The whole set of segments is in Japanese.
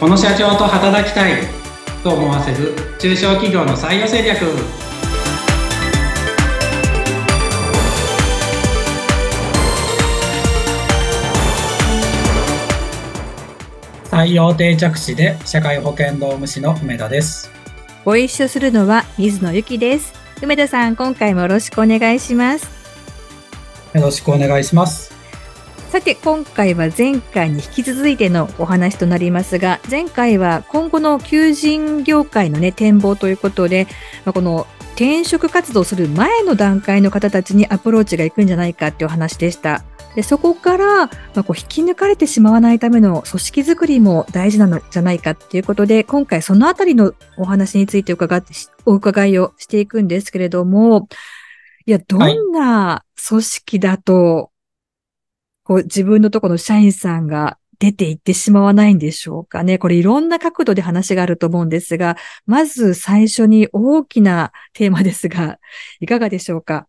この社長と働きたいと思わせる中小企業の採用戦略。採用定着士で社会保険労務士の梅田です。ご一緒するのは水野由紀です。梅田さん今回もよろしくお願いします。よろしくお願いしますさて今回は前回に引き続いてのお話となりますが前回は今後の求人業界のね展望ということで、まあ、この転職活動する前の段階の方たちにアプローチがいくんじゃないかっていう話でした。でそこから、まあ、こう引き抜かれてしまわないための組織づくりも大事なのじゃないかっていうことで、今回そのあたりのお話について伺ってお伺いをしていくんですけれども、いや、どんな組織だとこう自分のところの社員さんが出ていってしまわないんでしょうかね。これいろんな角度で話があると思うんですが、まず最初に大きなテーマですが、いかがでしょうか？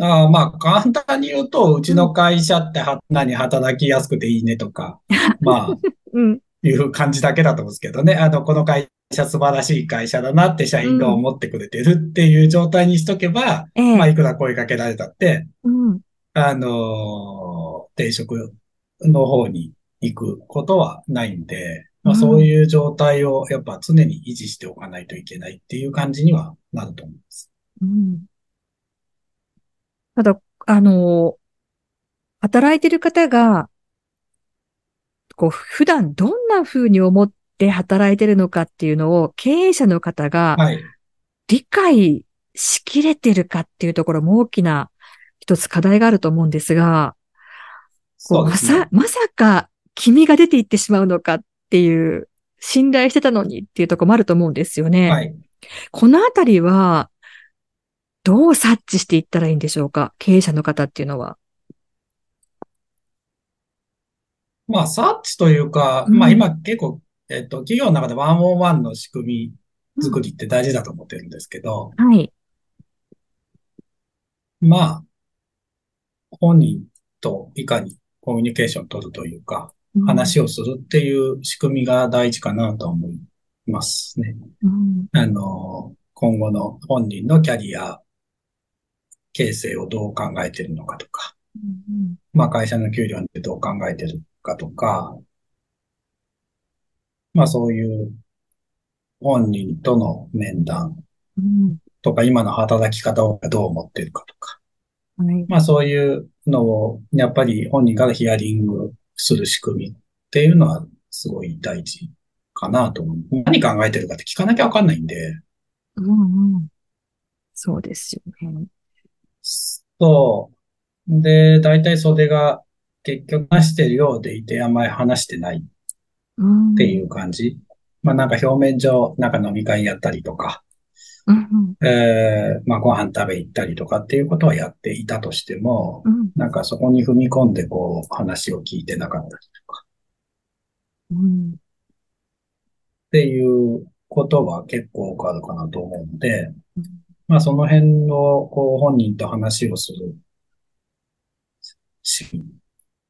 あまあ、簡単に言うと、うちの会社っては、何働きやすくていいねとか、まあ、うん、いう感じだけだと思うんですけどね。あの、この会社素晴らしい会社だなって社員が思ってくれてるっていう状態にしとけば、うん、まあ、いくら声かけられたって、うん、あの、定職の方に行くことはないんで、まあ、そういう状態をやっぱ常に維持しておかないといけないっていう感じにはなると思います。うん、ただ、あの、働いてる方が、こう、普段どんな風に思って働いてるのかっていうのを経営者の方が理解しきれてるかっていうところも大きな一つ課題があると思うんですが、こう、ね、まさ、まさか君が出ていってしまうのかっていう、信頼してたのにっていうところもあると思うんですよね。はい。このあたりは、どう察知していったらいいんでしょうか？経営者の方っていうのは。まあ、察知というか、うん、まあ今結構、えっと、企業の中でワンオンワンの仕組み作りって大事だと思ってるんですけど、はい。まあ、本人といかにコミュニケーションを取るというか、話をするっていう仕組みが大事かなと思いますね。うん、あの、今後の本人のキャリア形成をどう考えているのかとか、うん、まあ会社の給料ってどう考えてるかとか、まあそういう本人との面談とか、今の働き方をどう思っているかとか、はい、まあそういうのを、やっぱり本人からヒアリングする仕組みっていうのはすごい大事かなと思う。何考えてるかって聞かなきゃわかんないんで。うんうん。そうですよね。そう。で、大体それが結局話してるようでいてあんまり話してないっていう感じ。うん、まあなんか表面上、なんか飲み会やったりとか、うんえー、まあ、ご飯食べ行ったりとかっていうことはやっていたとしても、うん、なんかそこに踏み込んでこう話を聞いてなかったりとか、うん、っていうことは結構多くあるかなと思うので、うん、まあその辺のこう本人と話をするシーンっ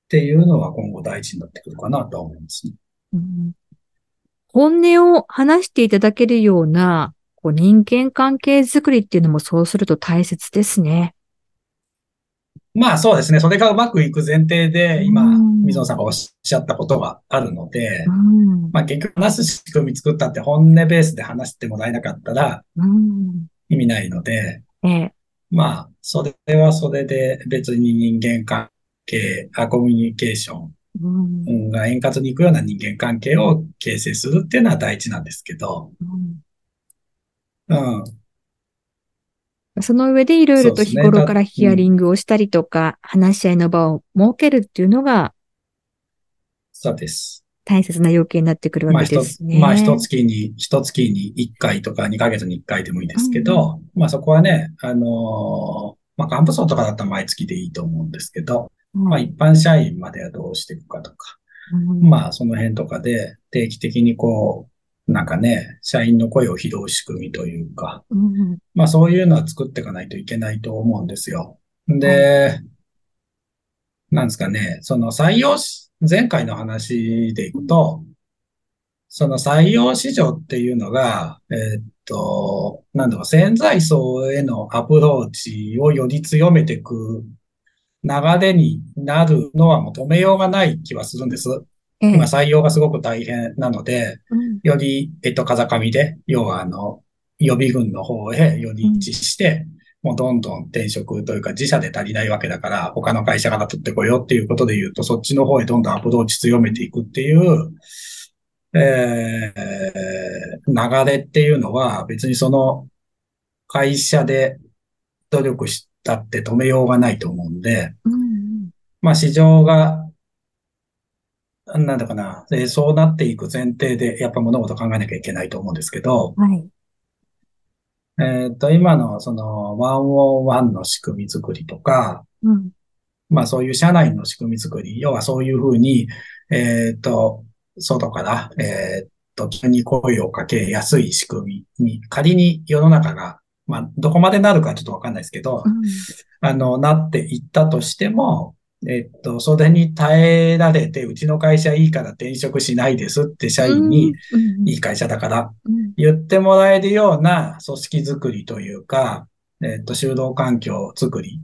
ていうのは今後大事になってくるかなと思いますね。うん、本音を話していただけるようなこう人間関係づくりっていうのもそうすると大切ですね。まあそうですね。それがうまくいく前提で、今、水野さんがおっしゃったことがあるので、まあ結局話す仕組み作ったって本音ベースで話してもらえなかったら、意味ないので、まあ、それはそれで別に人間関係、あコミュニケーションが円滑にいくような人間関係を形成するっていうのは大事なんですけど、うん。その上でいろいろと日頃からヒアリングをしたりとか、話し合いの場を設けるっていうのが、そうです。大切な要件になってくるわけですね。まあ、一月に、一月に一回とか2ヶ月に一回でもいいですけど、うん、まあそこはね、あのー、まあ幹部層とかだったら毎月でいいと思うんですけど、うん、まあ一般社員まではどうしていくかとか、うん、まあその辺とかで定期的にこう、なんかね、社員の声を拾う仕組みというか、うん、まあそういうのは作っていかないといけないと思うんですよ。で、なんですかね、その採用し、前回の話でいくと、その採用市場っていうのが、えー、っと、なんだろう、潜在層へのアプローチをより強めていく流れになるのはもう止めようがない気はするんです。今採用がすごく大変なので、より、えっと、風上で、要はあの、予備軍の方へより一致して、もうどんどん転職というか自社で足りないわけだから、他の会社から取ってこようっていうことで言うと、そっちの方へどんどんアプローチ強めていくっていう、えー、流れっていうのは別にその会社で努力したって止めようがないと思うんで、うん、まあ市場が、なんだかな、そうなっていく前提でやっぱ物事考えなきゃいけないと思うんですけど、はい、えっ、と、今のそのワンオンワンの仕組み作りとか、うん、まあそういう社内の仕組み作り、要はそういうふうに、えっ、と、外から、えっ、と、急に声をかけやすい仕組みに、仮に世の中が、まあ、どこまでなるかちょっとわかんないですけど、うん、あの、なっていったとしても、えっと、それに耐えられて、うちの会社いいから転職しないですって社員に、いい会社だから言ってもらえるような組織づくりというか、えっと、就労環境づくり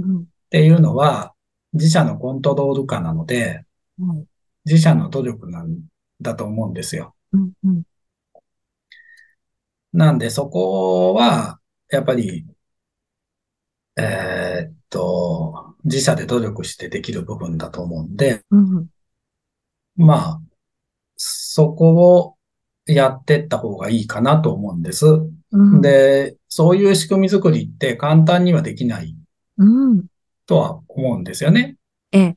っていうのは、自社のコントロール下なので、自社の努力なんだと思うんですよ。なんで、そこは、やっぱり、えー、っと、自社で努力してできる部分だと思うんで、うん、まあ、そこをやってった方がいいかなと思うんです。うん、で、そういう仕組み作りって簡単にはできない。とは思うんですよね。ええ。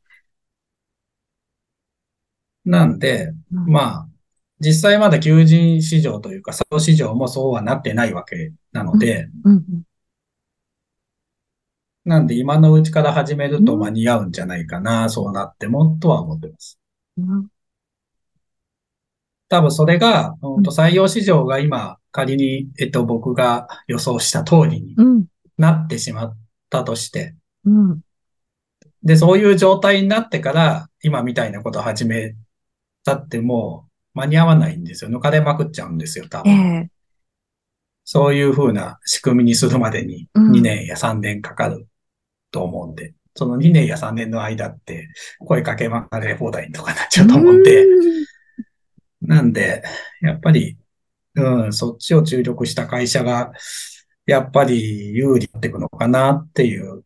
なんで、まあ、実際まだ求人市場というか、作業市場もそうはなってないわけなので、うん。うんなんで今のうちから始めると間に合うんじゃないかな、うん、そうなっても、とは思ってます。うん、多分それが、うん、と採用市場が今、仮に、えっと、僕が予想した通りになってしまったとして、うん、で、そういう状態になってから、今みたいなことを始めたってもう間に合わないんですよ。抜かれまくっちゃうんですよ、多分。えー、そういうふうな仕組みにするまでに2年や3年かかると思うんで、その2年や3年の間って声かけまかれ放題とかなっちゃうと思うんで、なんで、やっぱり、うん、そっちを注力した会社が、やっぱり有利になっていくのかなっていう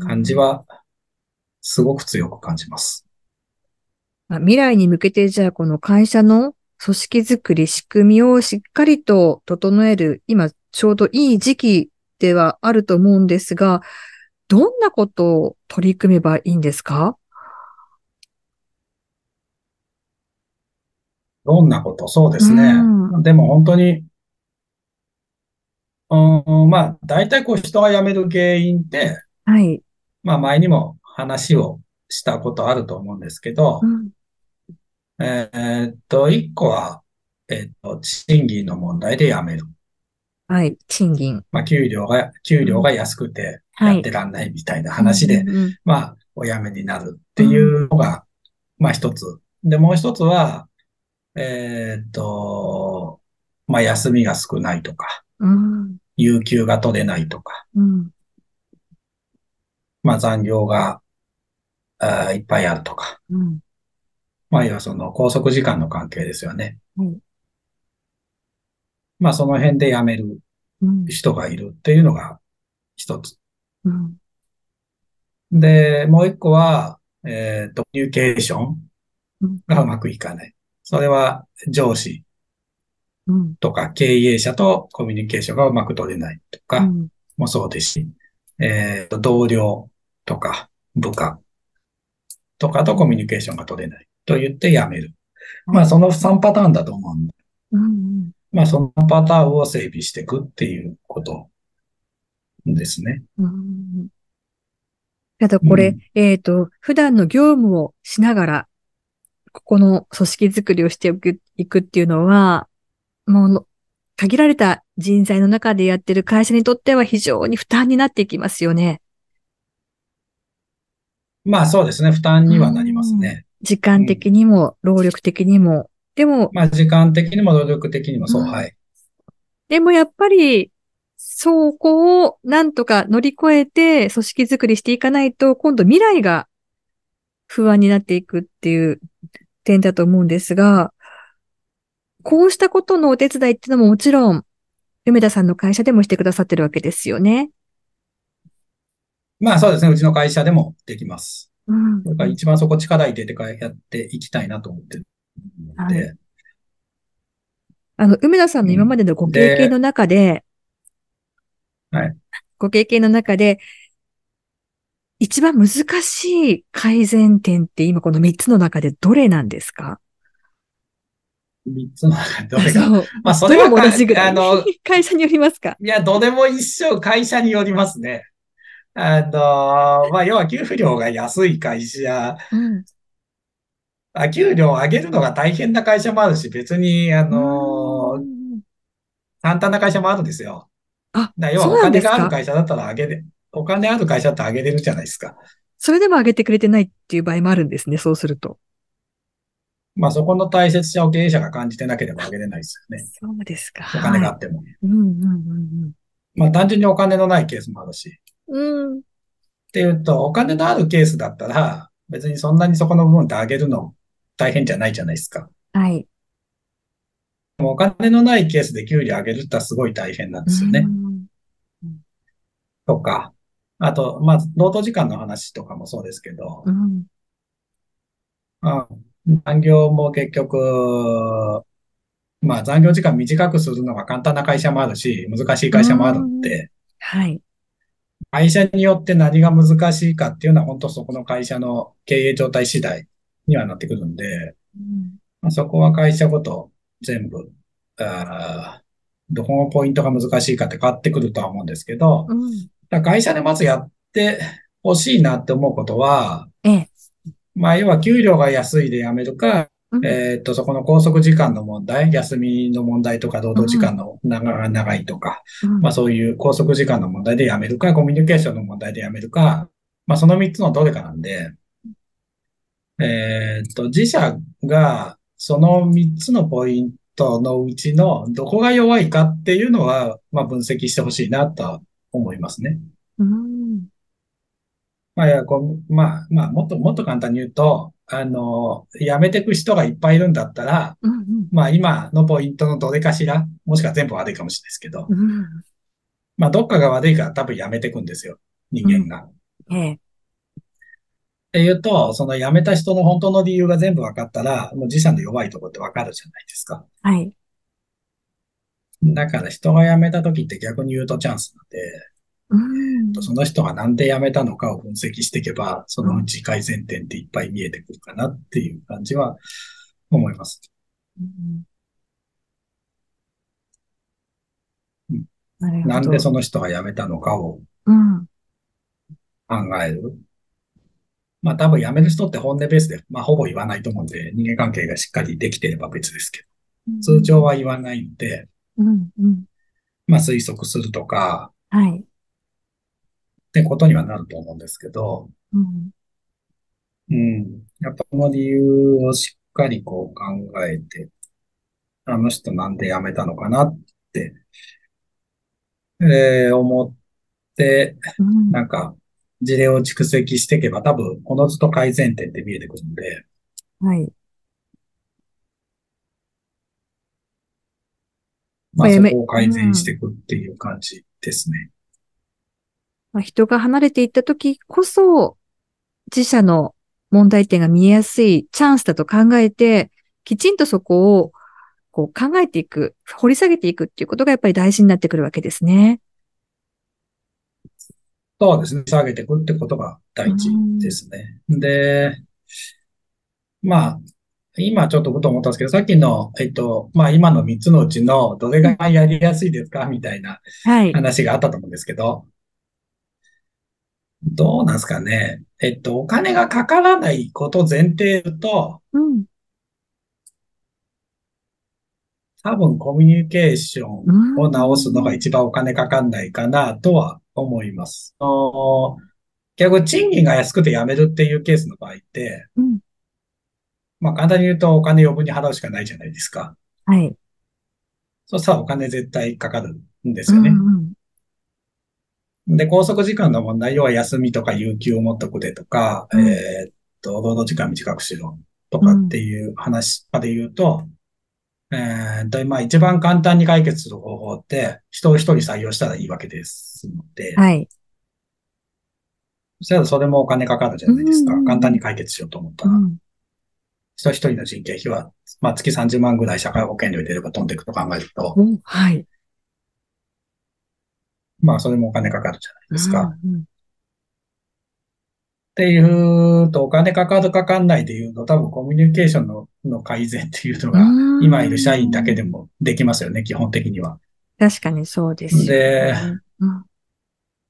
感じは、すごく強く感じます。未来に向けて、じゃあこの会社の組織づくり、仕組みをしっかりと整える、今ちょうどいい時期ではあると思うんですが、どんなことを取り組めばいいんですか？どんなこと？そうですね。でも本当に、うん、まあ、大体こう人が辞める原因って、はい。まあ前にも話をしたことあると思うんですけど、うん、えー、っと、一個は、えー、っと、賃金の問題で辞める。はい、賃金。まあ、給料が、給料が安くてやってらんないみたいな話で、まあ、お辞めになるっていうのが、まあ一つ。で、もう一つは、えー、っと、まあ、休みが少ないとか、うん、有給が取れないとか、うん、まあ、残業があいっぱいあるとか、うん、まあ、要はその拘束時間の関係ですよね。まあ、その辺で辞める人がいるっていうのが一つ。で、もう一個は、えっ、ー、と、コミュニケーションがうまくいかない。それは上司とか経営者とコミュニケーションがうまく取れないとかもそうですし、えっ、ー、と、同僚とか部下とかとコミュニケーションが取れないと言って辞める。まあ、その3パターンだと思うんで。うんまあ、そのパターンを整備していくっていうことですね。うんただこれ、うん、えっ、ー、と、普段の業務をしながら、ここの組織づくりをしていくいくっていうのは、もう、限られた人材の中でやってる会社にとっては非常に負担になっていきますよね。まあそうですね。負担にはなりますね。時間的にも、労力的にも。でも、まあ時間的にも労力的にもそう、うん、はい。でもやっぱり、そこをなんとか乗り越えて組織づくりしていかないと、今度未来が不安になっていくっていう点だと思うんですが、こうしたことのお手伝いっていうのももちろん、梅田さんの会社でもしてくださってるわけですよね。まあそうですね。うちの会社でもできます。うん。だから一番そこ力入れてやっていきたいなと思ってるので、はい。あの、梅田さんの今までのご経験の中で、ではい。ご経験の中で、一番難しい改善点って今この3つの中でどれなんですか？三つの中でどれが？まあ、それはあの、会社によりますか？いや、どれも一緒、会社によりますね。あの、まあ、要は給料が安い会社、うん、あ給料を上げるのが大変な会社もあるし、別に、あの、簡単な会社もあるんですよ。あ、だ要はお金がある会社だったら上げれ、お金ある会社だったら上げれるじゃないですか。それでも上げてくれてないっていう場合もあるんですね、そうすると。まあそこの大切さを経営者が感じてなければ上げれないですよね。そうですか。お金があっても。うんうんうんうん。まあ単純にお金のないケースもあるし。うん。っていうと、お金のあるケースだったら、別にそんなにそこの部分って上げるの大変じゃないじゃないですか。はい。お金のないケースで給料上げるってすごい大変なんですよね。うん、とか、あと、まあ、労働時間の話とかもそうですけど、うん、あ残業も結局、まあ残業時間短くするのが簡単な会社もあるし、難しい会社もあるんで、はい。会社によって何が難しいかっていうのは本当そこの会社の経営状態次第にはなってくるんで、うん。まあ、そこは会社ごと全部、あどこのポイントが難しいかって変わってくるとは思うんですけど、うん、会社でまずやってほしいなって思うことは、ええ、まあ、要は給料が安いで辞めるか、うん、えっと、そこの拘束時間の問題、休みの問題とか、労働時間の長,、長いとか、うん、まあそういう拘束時間の問題で辞めるか、コミュニケーションの問題で辞めるか、まあその3つのどれかなんで、えっと、自社がその3つのポイントのうちのどこが弱いかっていうのは、まあ分析してほしいなと思いますね。うんまあ、いや、こう、まあ、まあ、もっと、もっと簡単に言うと、あの、辞めていく人がいっぱいいるんだったら、うんうん、まあ、今のポイントのどれかしら、もしくは全部悪いかもしれないですけど、うん、まあ、どっかが悪いから多分辞めていくんですよ、人間が。うん、ええ。っていうと、その辞めた人の本当の理由が全部分かったら、もう自社の弱いところって分かるじゃないですか。はい。だから人が辞めた時って逆に言うとチャンスなんで、その人がなんで辞めたのかを分析していけば、そのうち改善点っていっぱい見えてくるかなっていう感じは思います。なんでその人が辞めたのかを考える。まあ多分辞める人って本音ベースで、まあほぼ言わないと思うんで、人間関係がしっかりできてれば別ですけど、通常は言わないんで、まあ推測するとか、はい。ってことにはなると思うんですけど、うん。うん。やっぱこの理由をしっかりこう考えて、あの人なんで辞めたのかなって、えー、思って、うん、なんか、事例を蓄積していけば多分、おのずと改善点って見えてくるんで、はい。まあ、そこを改善していくっていう感じですね。まあ、人が離れていった時こそ、自社の問題点が見えやすいチャンスだと考えて、きちんとそこをこう考えていく、掘り下げていくっていうことがやっぱり大事になってくるわけですね。そうですね。下げていくってことが大事ですね。で、まあ、今ちょっとふと思ったんですけど、さっきの、えっと、まあ今の3つのうちのどれがやりやすいですか？みたいな話があったと思うんですけど、どうなんですかね？えっと、お金がかからないこと前提と、うん、多分コミュニケーションを直すのが一番お金かかんないかなとは思います。逆に賃金が安くて辞めるっていうケースの場合って、うん、まあ簡単に言うとお金余分に払うしかないじゃないですか。はい。そしたらお金絶対かかるんですよね。うんうん、で、拘束時間の問題、要は休みとか有給を持っとくでとか、うん、えー、っと、労働時間短くしろとかっていう話まで言うと、うん、えー、と、まあ一番簡単に解決する方法って、人を一人採用したらいいわけですので、はい。そしたらそれもお金かかるじゃないですか。うん、簡単に解決しようと思ったら。うん人一人の人件費は、まあ、月30万ぐらい社会保険料入れれば飛んでいくと考えると、はい。まあ、それもお金かかるじゃないですか。うんうん、っていうと、お金かかるかかんないでいうと、多分コミュニケーションのの改善っていうのが、今いる社員だけでもできますよね、基本的には。確かにそうです、ね。で、うん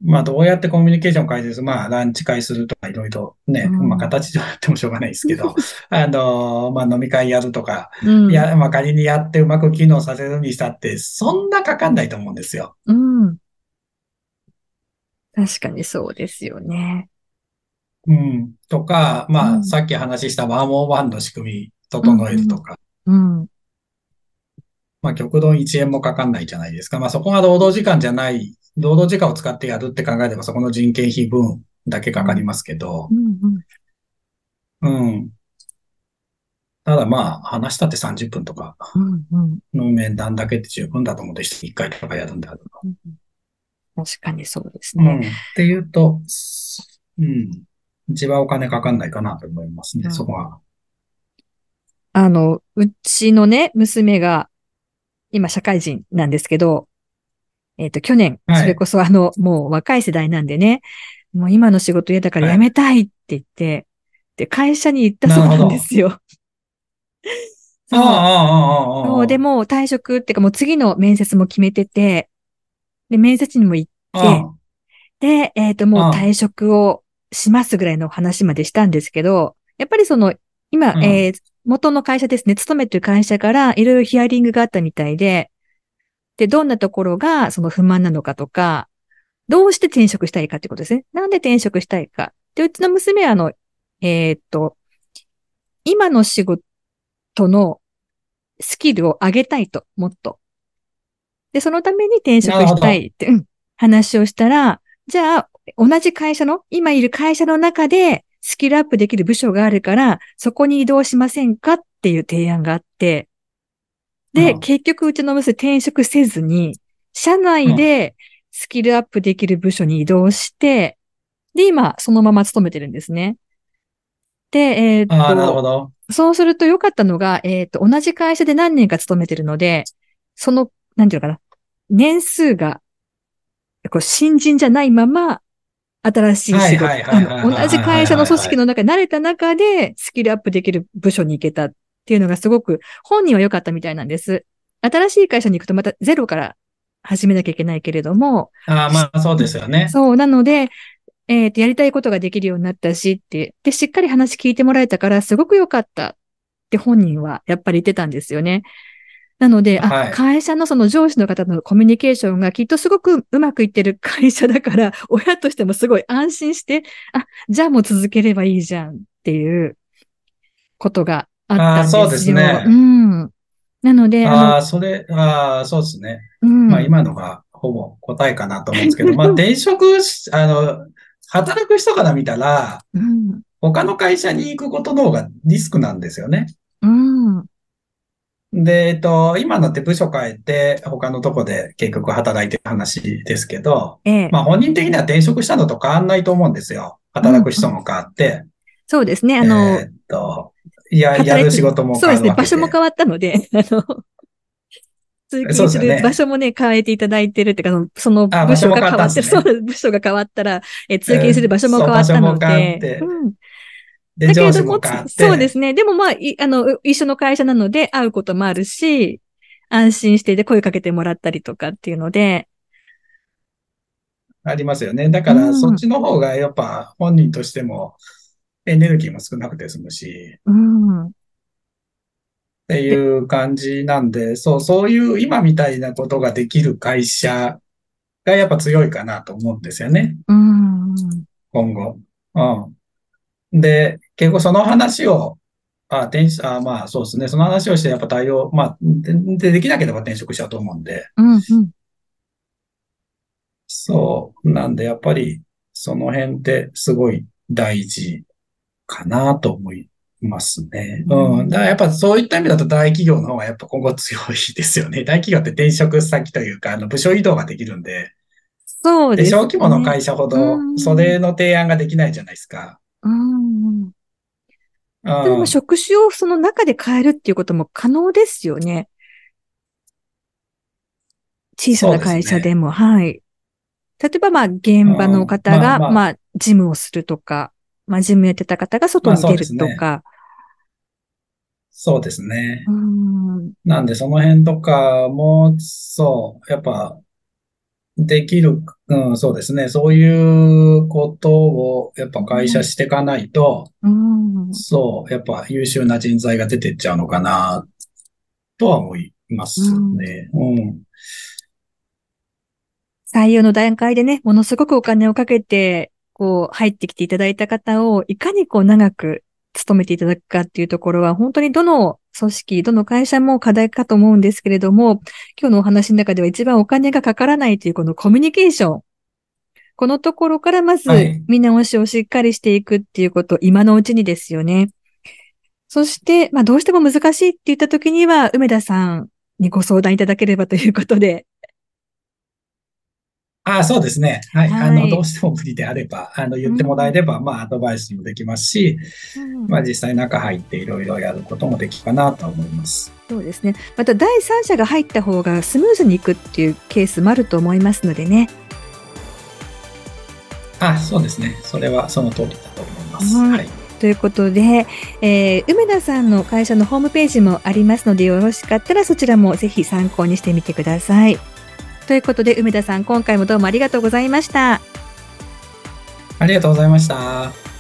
まあ、どうやってコミュニケーションを改善するまあ、ランチ会するとか、いろいろね、うん、まあ、形でやってもしょうがないですけど、あの、まあ、飲み会やるとか、うん、や、まあ、仮にやってうまく機能させるにしたって、そんなかかんないと思うんですよ。うん。確かにそうですよね。うん。とか、まあ、うん、さっき話したワンオンワンの仕組み整えるとか。うん、うんまあ、極論1円もかかんないじゃないですか。まあ、そこが労働時間じゃない労働時間を使ってやるって考えれば、そこの人件費分だけかかりますけど、うん、うん、ただまあ、話したって30分とかの面談だけって十分だと思うで、1回とかやるんだと、うん。確かにそうですね。うん。っていうと、うん。一番お金かかんないかなと思いますね、うん、そこは。あの、うちのね、娘が、今社会人なんですけど、えっ、ー、と、去年、それこそあの、はい、もう若い世代なんでね、もう今の仕事嫌だから辞めたいって言って、はい、で、会社に行ったそうなんですよ。そう。そう、でも退職っていうかもう次の面接も決めてて、で、面接にも行って、で、えっ、ー、と、もう退職をしますぐらいの話までしたんですけど、やっぱりその、今、えー、元の会社ですね、勤めてる会社からいろいろヒアリングがあったみたいで、で、どんなところがその不満なのかとか、どうして転職したいかってことですね。なんで転職したいか。で、うちの娘はあの、えー、っと、今の仕事のスキルを上げたいと、もっと。で、そのために転職したいって、うん、話をしたら、じゃあ、同じ会社の、今いる会社の中でスキルアップできる部署があるから、そこに移動しませんかっていう提案があって、で、うん、結局うちの娘転職せずに、社内でスキルアップできる部署に移動して、で、今、そのまま勤めてるんですね。で、えー、っと、なるほど。そうすると良かったのが、えー、っと、同じ会社で何年か勤めてるので、その、なんていうのかな、年数が、こう新人じゃないまま、新しい仕事、同じ会社の組織の中、慣れた中でスキルアップできる部署に行けたっていうのがすごく本人は良かったみたいなんです。新しい会社に行くとまたゼロから始めなきゃいけないけれども。ああ、まあそうですよね。そう。なので、えっ、ー、と、やりたいことができるようになったしって、で、しっかり話聞いてもらえたからすごく良かったって本人はやっぱり言ってたんですよね。なので、はい、あ、会社のその上司の方のコミュニケーションがきっとすごくうまくいってる会社だから、親としてもすごい安心して、あ、じゃあもう続ければいいじゃんっていうことがあったんですよ。そうですね。うん。なので。ああ、それ、ああ、そうですね。うん、まあ今のがほぼ答えかなと思うんですけど、まあ転職あの、働く人から見たら、うん、他の会社に行くことの方がリスクなんですよね。うん。で、えっと、今のって部署変えて、他のとこで結局働いてる話ですけど、ええ、まあ本人的には転職したのと変わんないと思うんですよ。働く人も変わって。うん、そうですね。あの、えっと、いや、やる仕事も変わるそうですね。場所も変わったので、あの、通勤する場所もね、変えていただいてるっていうか、その部署が変わって、そう、部署が変わったら、え通勤する場所も変わったので、うん。だけれども、そうですね。でもまあ、あの、一緒の会社なので会うこともあるし、安心してで声かけてもらったりとかっていうので。ありますよね。だから、そっちの方がやっぱ本人としても、エネルギーも少なくて済むし、うん、っていう感じなんで、そう、そういう今みたいなことができる会社がやっぱ強いかなと思うんですよね。うん、今後。うん。で、結構その話を、あ、転あまあそうですね。その話をしてやっぱ対応、まあ、でできなければ転職しちゃうと思うんで。うんうん、そう。なんでやっぱりその辺ってすごい大事かなと思いますね。うん。だからやっぱそういった意味だと大企業の方がやっぱ今後強いですよね。大企業って転職先というか、あの部署移動ができるんで。そうですね。小規模の会社ほど、それの提案ができないじゃないですか。うん。でも職種をその中で変えるっていうことも可能ですよね。小さな会社でも、でね、はい。例えば、まあ、現場の方が、まあ、まあ、事務をするとか、まあ、事務やってた方が外に出るとか。そうですね。すねんなんで、その辺とかも、そう、やっぱ、できる、うん、そうですね。そういうことを、やっぱ会社していかないと、うん、そう、やっぱ優秀な人材が出てっちゃうのかな、とは思いますね。うん、うん採用の段階でね、ものすごくお金をかけて、こう、入ってきていただいた方を、いかにこう、長く勤めていただくかっていうところは、本当にどの組織、どの会社も課題かと思うんですけれども、今日のお話の中では一番お金がかからないというこのコミュニケーション。このところからまず見直しをしっかりしていくっていうこと、はい、今のうちにですよね。そして、まあどうしても難しいって言った時には、梅田さんにご相談いただければということで、ああ、そうですね。はい。はい、あの、どうしても無理であれば、あの、言ってもらえれば、うん、まあ、アドバイスもできますし、うん、まあ、実際中入っていろいろやることもできるかなと思います。そうですね。また、第三者が入った方がスムーズにいくっていうケースもあると思いますのでね。あそうですね。それはその通りだと思います。はい。ということで、えー、梅田さんの会社のホームページもありますので、よろしかったらそちらもぜひ参考にしてみてください。ということで、梅田さん、今回もどうもありがとうございました。ありがとうございました。